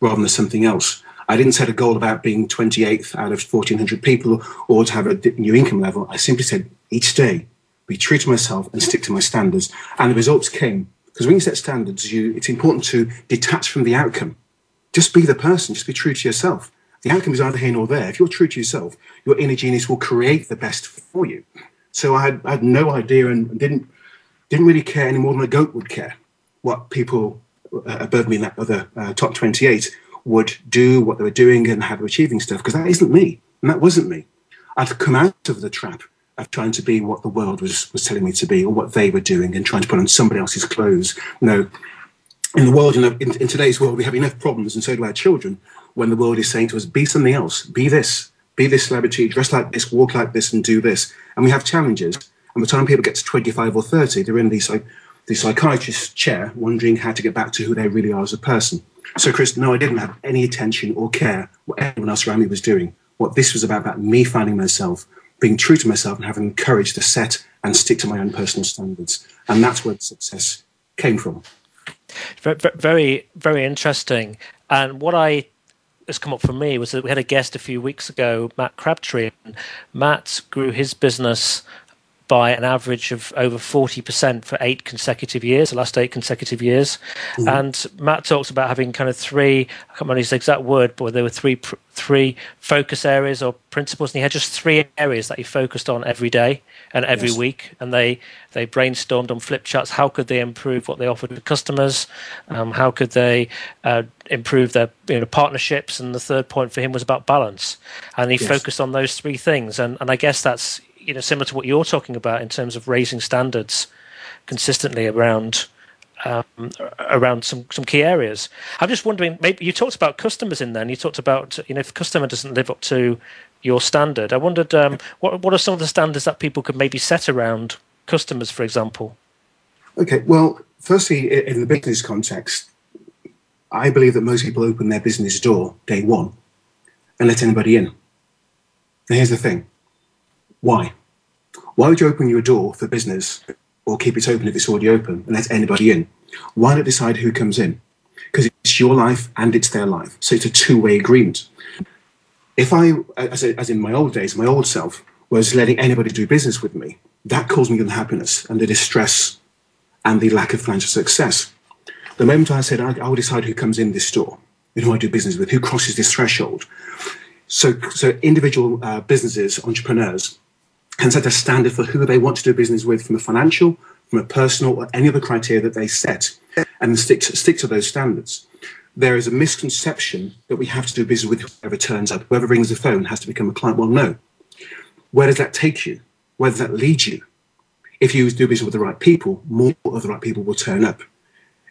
rather than something else. I didn't set a goal about being 28th out of 1,400 people or to have a new income level. I simply said each day, be true to myself and stick to my standards. And the results came. Because when you set standards, you, it's important to detach from the outcome. Just be the person, just be true to yourself. The outcome is either here nor there. If you're true to yourself, your inner genius will create the best for you. So I had, I had no idea and didn't didn't really care any more than a goat would care what people uh, above me in that other uh, top 28 would do, what they were doing, and how they were achieving stuff, because that isn't me. And that wasn't me. I'd come out of the trap of trying to be what the world was, was telling me to be or what they were doing and trying to put on somebody else's clothes. You know, in the world, in, in, in today's world, we have enough problems, and so do our children, when the world is saying to us, be something else, be this, be this celebrity, dress like this, walk like this, and do this. And we have challenges. And the time people get to 25 or 30, they're in these like the psychiatrist's chair, wondering how to get back to who they really are as a person. So, Chris, no, I didn't have any attention or care what anyone else around me was doing. What this was about, about me finding myself, being true to myself, and having the courage to set and stick to my own personal standards. And that's where the success came from.
Very, very interesting. And what I has come up for me was that we had a guest a few weeks ago, Matt Crabtree. And Matt grew his business by an average of over 40% for eight consecutive years, the last eight consecutive years. Mm-hmm. And Matt talks about having kind of three, I can't remember his exact word, but there were three three focus areas or principles. And he had just three areas that he focused on every day and every yes. week. And they, they brainstormed on flip charts. How could they improve what they offered to customers? Um, how could they uh, improve their you know, partnerships? And the third point for him was about balance. And he yes. focused on those three things. And, and I guess that's you know similar to what you're talking about in terms of raising standards consistently around um, around some some key areas. I'm just wondering, maybe you talked about customers in there, and you talked about you know if the customer doesn't live up to your standard. I wondered um, what what are some of the standards that people could maybe set around customers, for example.
Okay, well, firstly, in the business context, I believe that most people open their business door day one and let anybody in. And here's the thing: why? Why would you open your door for business or keep it open if it's already open and let anybody in? Why not decide who comes in? Because it's your life and it's their life. So it's a two way agreement. If I, as, as in my old days, my old self, was letting anybody do business with me, that caused me unhappiness and the distress and the lack of financial success. The moment I said, I, I will decide who comes in this store, and who I do business with, who crosses this threshold. So, so individual uh, businesses, entrepreneurs, can set a standard for who they want to do business with from a financial, from a personal, or any other criteria that they set, and stick to, stick to those standards. There is a misconception that we have to do business with whoever turns up. Whoever rings the phone has to become a client. Well, no. Where does that take you? Where does that lead you? If you do business with the right people, more of the right people will turn up.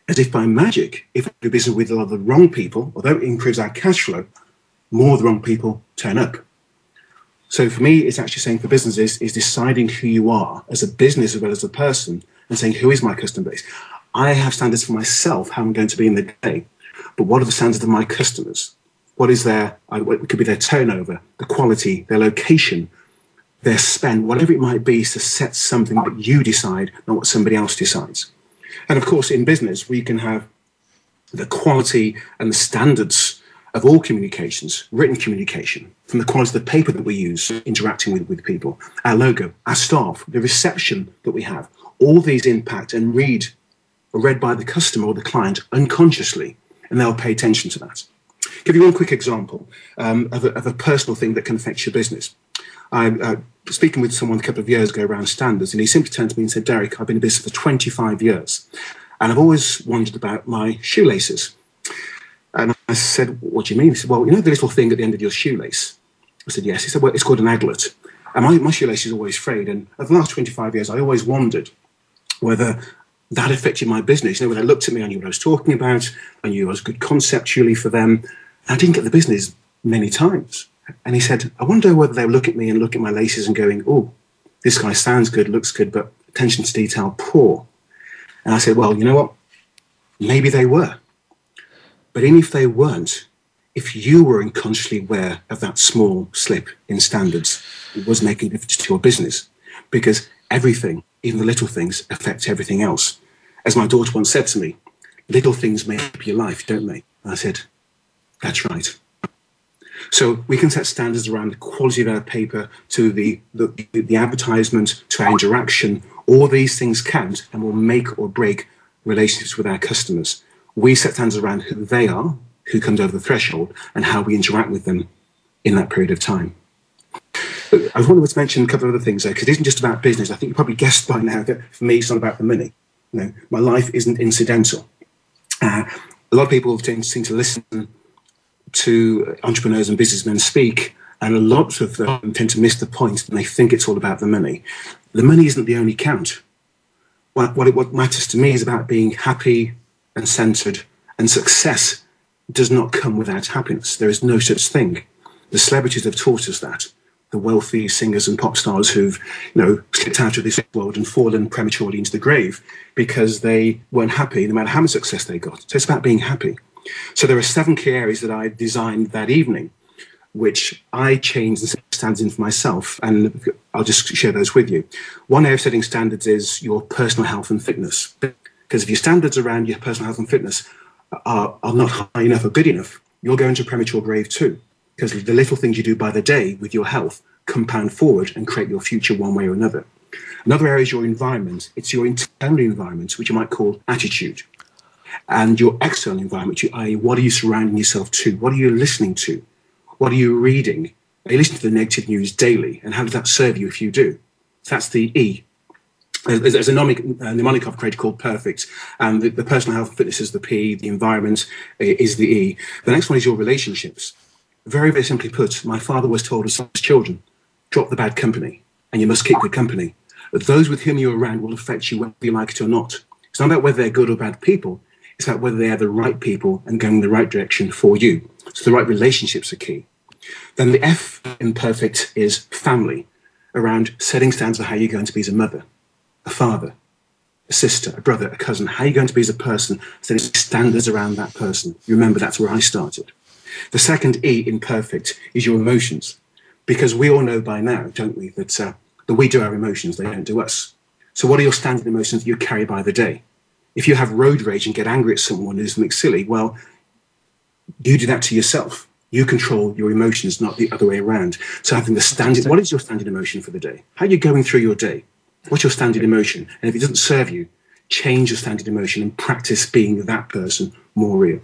As if by magic, if we do business with a lot of the wrong people, although it improves our cash flow, more of the wrong people turn up. So for me, it's actually saying for businesses is deciding who you are as a business as well as a person and saying, who is my customer base? I have standards for myself, how I'm going to be in the day, but what are the standards of my customers? What is their, it could be their turnover, the quality, their location, their spend, whatever it might be, to set something that you decide, not what somebody else decides. And of course, in business, we can have the quality and the standards of all communications, written communication, from the quality of the paper that we use interacting with, with people, our logo, our staff, the reception that we have, all these impact and read are read by the customer or the client unconsciously, and they'll pay attention to that. Give you one quick example um, of, a, of, a, personal thing that can affect your business. I'm uh, speaking with someone a couple of years ago around standards, and he simply turned to me and said, Derek, I've been in business for 25 years, and I've always wondered about my shoelaces. And I said, What do you mean? He said, Well, you know the little thing at the end of your shoelace? I said, Yes. He said, Well, it's called an aglet. And my, my shoelace is always frayed. And over the last 25 years, I always wondered whether that affected my business. You know, when they looked at me, I knew what I was talking about. I knew I was good conceptually for them. I didn't get the business many times. And he said, I wonder whether they'll look at me and look at my laces and going, Oh, this guy sounds good, looks good, but attention to detail poor. And I said, well, you know what? Maybe they were. But even if they weren't, if you were unconsciously aware of that small slip in standards, it was making a difference to your business because everything, even the little things, affect everything else. As my daughter once said to me, little things make up your life, don't they? I said, that's right. So we can set standards around the quality of our paper to the, the, the advertisement to our interaction. All these things count and will make or break relationships with our customers. We set standards around who they are, who comes over the threshold, and how we interact with them in that period of time. I wanted to mention a couple of other things there because it isn't just about business. I think you probably guessed by now that for me it's not about the money. You know, my life isn't incidental. Uh, a lot of people seem to listen to entrepreneurs and businessmen speak, and a lot of them tend to miss the point and they think it's all about the money. The money isn't the only count. What, what, what matters to me is about being happy and centered, and success does not come without happiness. There is no such thing. The celebrities have taught us that. The wealthy singers and pop stars who've, you know, slipped out of this world and fallen prematurely into the grave because they weren't happy, no matter how much success they got. So it's about being happy. So there are seven key areas that I designed that evening, which I changed and set standards in for myself, and I'll just share those with you. One area of setting standards is your personal health and fitness, because if your standards around your personal health and fitness are, are not high enough or good enough, you'll go into a premature grave too, because the little things you do by the day with your health compound forward and create your future one way or another. Another area is your environment. It's your internal environment, which you might call attitude and your external environment, i.e., what are you surrounding yourself to? What are you listening to? What are you reading? Are you listening to the negative news daily? And how does that serve you if you do? So that's the E. There's, a mnemonic, uh, mnemonic I've created called Perfect, and the, the, personal health and fitness is the P, the environment is the E. The next one is your relationships. Very, very simply put, my father was told as children, drop the bad company, and you must keep good company. Those with whom you're around will affect you whether you like it or not. It's not about whether they're good or bad people. It's about whether they are the right people and going in the right direction for you. So the right relationships are key. Then the F in perfect is family, around setting standards for how you're going to be as a mother, a father, a sister, a brother, a cousin, how are you're going to be as a person, setting standards around that person. You remember that's where I started. The second E in perfect is your emotions, because we all know by now, don't we, that, uh, that we do our emotions, they don't do us. So what are your standard emotions that you carry by the day? if you have road rage and get angry at someone who does something silly, well, you do that to yourself. You control your emotions, not the other way around. So having the standard, what is your standard emotion for the day? How are you going through your day? What's your standard emotion? And if it doesn't serve you, change your standard emotion and practice being that person more real.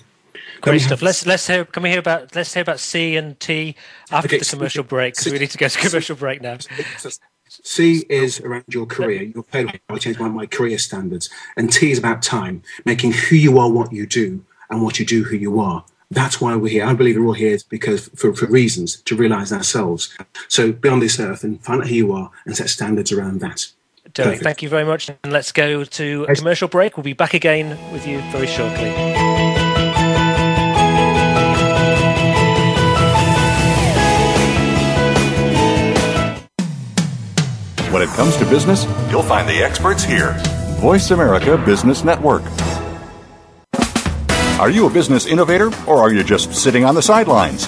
Great stuff. Let's let's hear. Can we hear about let's hear about C and T after okay, the commercial break because we need to go to commercial break now.
C is around your career. Your pay I change my, my career standards. And T is about time, making who you are what you do and what you do who you are. That's why we're here. I believe we're all here because for, for reasons to realize ourselves. So be on this earth and find out who you are and set standards around that.
Derek, thank you very much. And let's go to a commercial break. We'll be back again with you very shortly.
When it comes to business, you'll find the experts here. Voice America Business Network. Are you a business innovator or are you just sitting on the sidelines?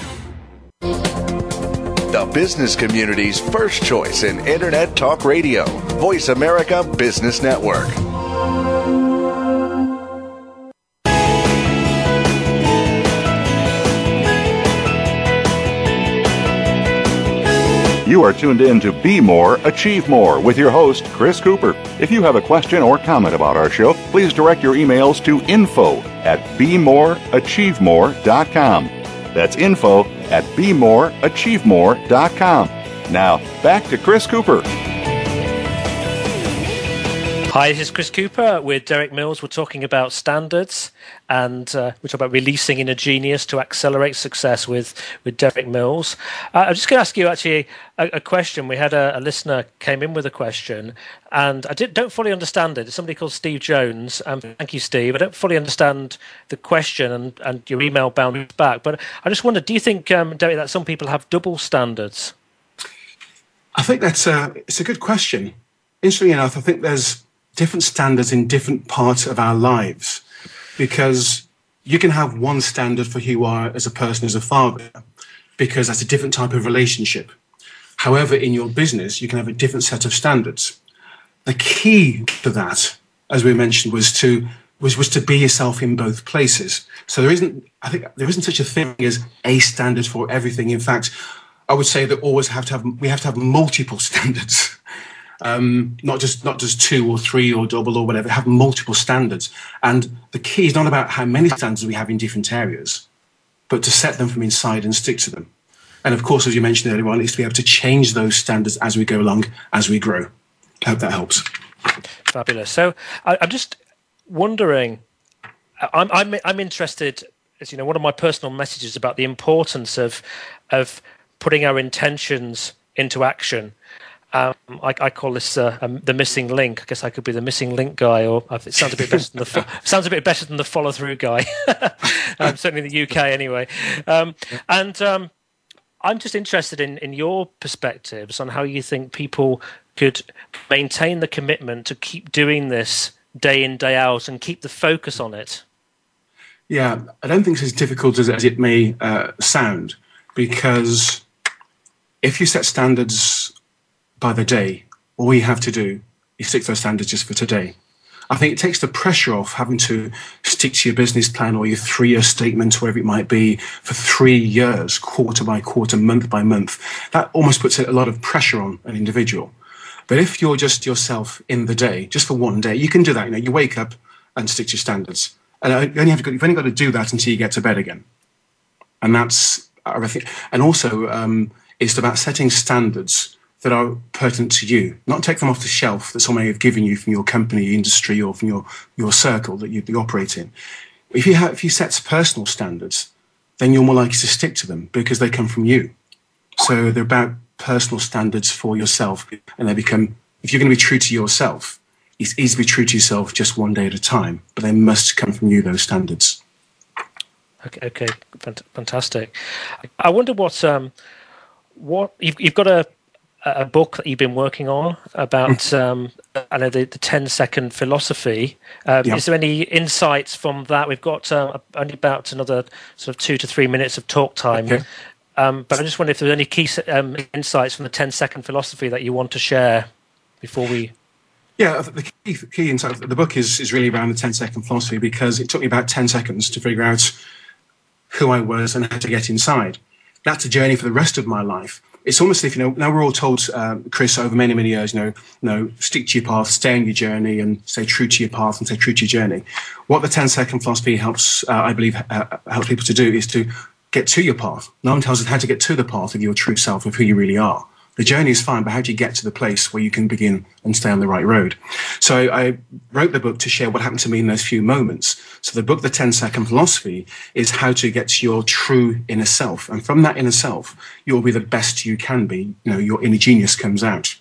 business community's first choice in Internet Talk Radio. Voice America Business Network.
You are tuned in to Be More, Achieve More with your host, Chris Cooper. If you have a question or comment about our show, please direct your emails to info at bemoreachievemore.com. That's info at bemoreachievemore.com. Now, back to Chris Cooper.
Hi, this is Chris Cooper with Derek Mills. We're talking about standards and uh, we're talking about releasing inner genius to accelerate success with, with Derek Mills. Uh, I'm just going to ask you actually a, a question. We had a, a, listener came in with a question and I did, don't fully understand it. It's somebody called Steve Jones. Um, thank you, Steve. I don't fully understand the question and, and your email bounced back, but I just wondered, do you think, um, Derek, that some people have double standards?
I think that's a, it's a good question. Interestingly enough, I think there's different standards in different parts of our lives because you can have one standard for who you are as a person, as a father, because that's a different type of relationship. However, in your business, you can have a different set of standards. The key to that, as we mentioned, was to was, was to be yourself in both places. So there isn't, I think, there isn't such a thing as a standard for everything. In fact, I would say that always have to have we have to have multiple standards um, not just not just two or three or double or whatever. Have multiple standards, and the key is not about how many standards we have in different areas, but to set them from inside and stick to them. And of course, as you mentioned earlier on, is to be able to change those standards as we go along, as we grow. I hope that helps.
Fabulous. So I, I'm just wondering. I'm I'm I'm interested. As you know, one of my personal messages about the importance of of putting our intentions into action um, I, I, call this uh, um, the missing link. I guess I could be the missing link guy, or uh, it sounds a bit better than the fo- sounds a bit better than the follow through guy. um, certainly in the UK, anyway. Um, and um, I'm just interested in in your perspectives on how you think people could maintain the commitment to keep doing this day in day out and keep the focus on it.
Yeah, I don't think it's as difficult as, as it may uh, sound, because if you set standards by the day. All you have to do is stick to those standards just for today. I think it takes the pressure off having to stick to your business plan or your three year statement, wherever it might be, for three years, quarter by quarter, month by month. That almost puts a lot of pressure on an individual. But if you're just yourself in the day, just for one day, you can do that. You know, you wake up and stick to your standards. And you only have to, you've only got to do that until you get to bed again. And that's, I think, and also um, it's about setting standards that are pertinent to you. Not take them off the shelf that someone have given you from your company, industry, or from your, your circle that you operate in. If you, have, if you set personal standards, then you're more likely to stick to them because they come from you. So they're about personal standards for yourself, and they become, if you're going to be true to yourself, it's easy to be true to yourself just one day at a time, but they must come from you, those standards.
Okay, okay, fantastic. I wonder what um, what you've, you've got a a book that you've been working on about mm. um, I know the, the 10 second philosophy. Um, yep. Is there any insights from that? We've got uh, only about another sort of two to three minutes of talk time. Okay. Um, but I just wonder if there's any key um, insights from the 10 second philosophy that you want to share before we.
Yeah, the key, key insight of the book is, is really around the 10 second philosophy because it took me about 10 seconds to figure out who I was and how to get inside. That's a journey for the rest of my life it's almost if you know now we're all told, um, Chris, over many many years, you know, you know, stick to your path, stay on your journey, and stay true to your path and stay true to your journey. What the 10 second philosophy helps, uh, I believe, uh, helps people to do is to get to your path. No one tells us how to get to the path of your true self, of who you really are. The journey is fine, but how do you get to the place where you can begin and stay on the right road? So I wrote the book to share what happened to me in those few moments. So the book, The 10 Second Philosophy, is how to get to your true inner self. And from that inner self, you'll be the best you can be. You know, your inner genius comes out.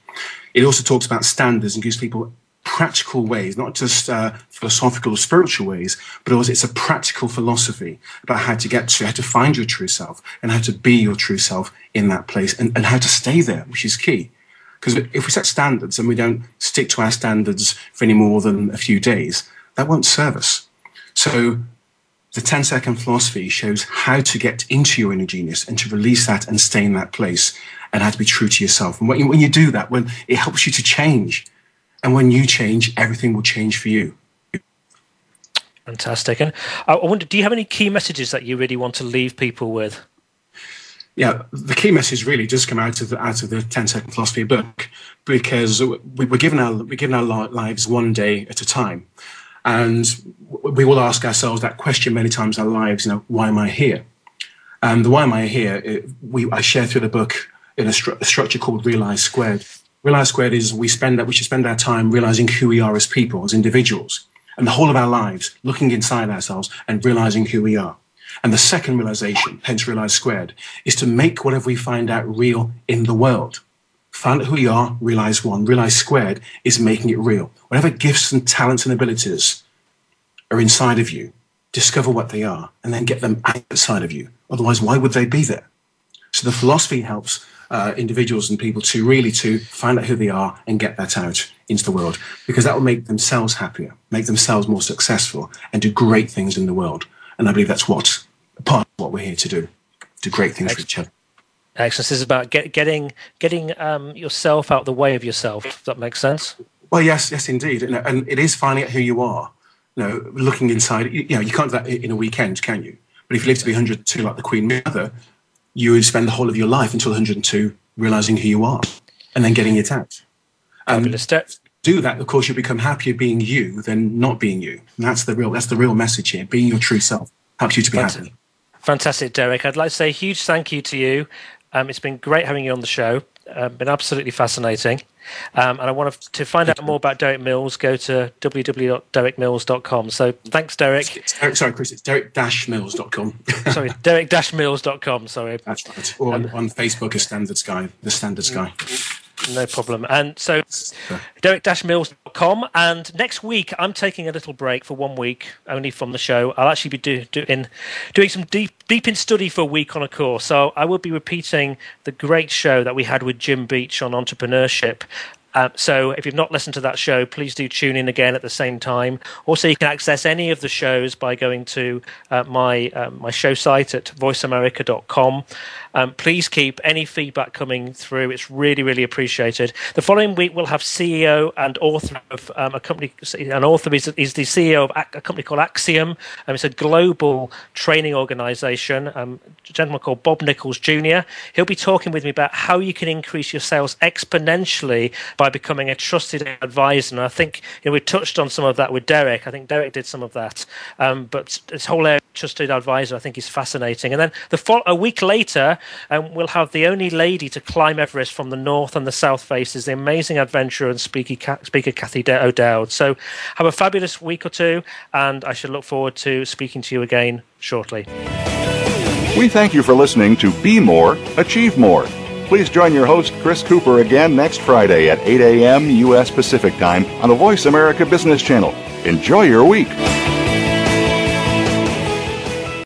It also talks about standards and gives people practical ways, not just uh, philosophical or spiritual ways, but also it's a practical philosophy about how to get to, how to find your true self and how to be your true self in that place and, and how to stay there, which is key. Because if we set standards and we don't stick to our standards for any more than a few days, that won't serve us. So the 10 second philosophy shows how to get into your inner genius and to release that and stay in that place and how to be true to yourself. And when you, when you do that, when it helps you to change, and when you change, everything will change for you.
Fantastic. And I wonder, do you have any key messages that you really want to leave people with?
Yeah, the key message really does come out of the out of the 10 second philosophy book because we, are given our we're given our lives one day at a time, and we will ask ourselves that question many times in our lives. You know, why am I here? And the why am I here? It, we I share through the book in a, stru- a structure called Realize Squared Realize Squared is we spend that we should spend our time realizing who we are as people, as individuals, and the whole of our lives looking inside ourselves and realizing who we are. And the second realization, hence Realize Squared, is to make whatever we find out real in the world. Find out who you are, realize one. Realize Squared is making it real. Whatever gifts and talents and abilities are inside of you, discover what they are, and then get them outside of you. Otherwise, why would they be there? So the philosophy helps uh, individuals and people to really to find out who they are and get that out into the world because that will make themselves happier, make themselves more successful, and do great things in the world. And I believe that's what part of what we're here to do, do great things Excellent. for each other.
Excellent. This is about get, getting getting um, yourself out the way of yourself. If that makes sense?
Well, yes, yes, indeed, and, and it is finding out who you are. You know, looking inside. You know, you can't do that in a weekend, can you? But if you live to be 102 like the Queen Mother, you would spend the whole of your life until 102 realizing who you are and then getting it out.
Um,
do that, of course, you become happier being you than not being you. And that's the real that's the real message here. Being your true self helps you to be Fantastic. happy.
Fantastic, Derek. I'd like to say a huge thank you to you. Um, it's been great having you on the show. Uh, been absolutely fascinating. Um, and I want to find out more about Derek Mills. Go to www.derekmills.com. So thanks, Derek.
Derek sorry, Chris. It's derek-mills.com.
sorry, derek-mills.com. Sorry.
That's right. Or on, um, on Facebook, a standard guy. The standard guy.
No problem. And so, derek-mills.com. And next week, I'm taking a little break for one week, only from the show. I'll actually be do, doing doing some deep deep in study for a week on a course. So I will be repeating the great show that we had with Jim Beach on entrepreneurship. Um, so if you've not listened to that show, please do tune in again at the same time. Also, you can access any of the shows by going to uh, my uh, my show site at voiceamerica.com. Um, please keep any feedback coming through. It's really, really appreciated. The following week, we'll have CEO and author of um, a company. An author is, is the CEO of a company called Axiom. Um, it's a global training organization. Um, a gentleman called Bob Nichols Jr. He'll be talking with me about how you can increase your sales exponentially by becoming a trusted advisor. And I think you know, we touched on some of that with Derek. I think Derek did some of that. Um, but this whole area of trusted advisor, I think, is fascinating. And then the fo- a week later, and we'll have the only lady to climb Everest from the north and the south faces, the amazing adventurer and speaker, speaker Cathy O'Dowd. So have a fabulous week or two, and I should look forward to speaking to you again shortly.
We thank you for listening to Be More, Achieve More. Please join your host, Chris Cooper, again next Friday at 8 a.m. U.S. Pacific Time on the Voice America Business Channel. Enjoy your week.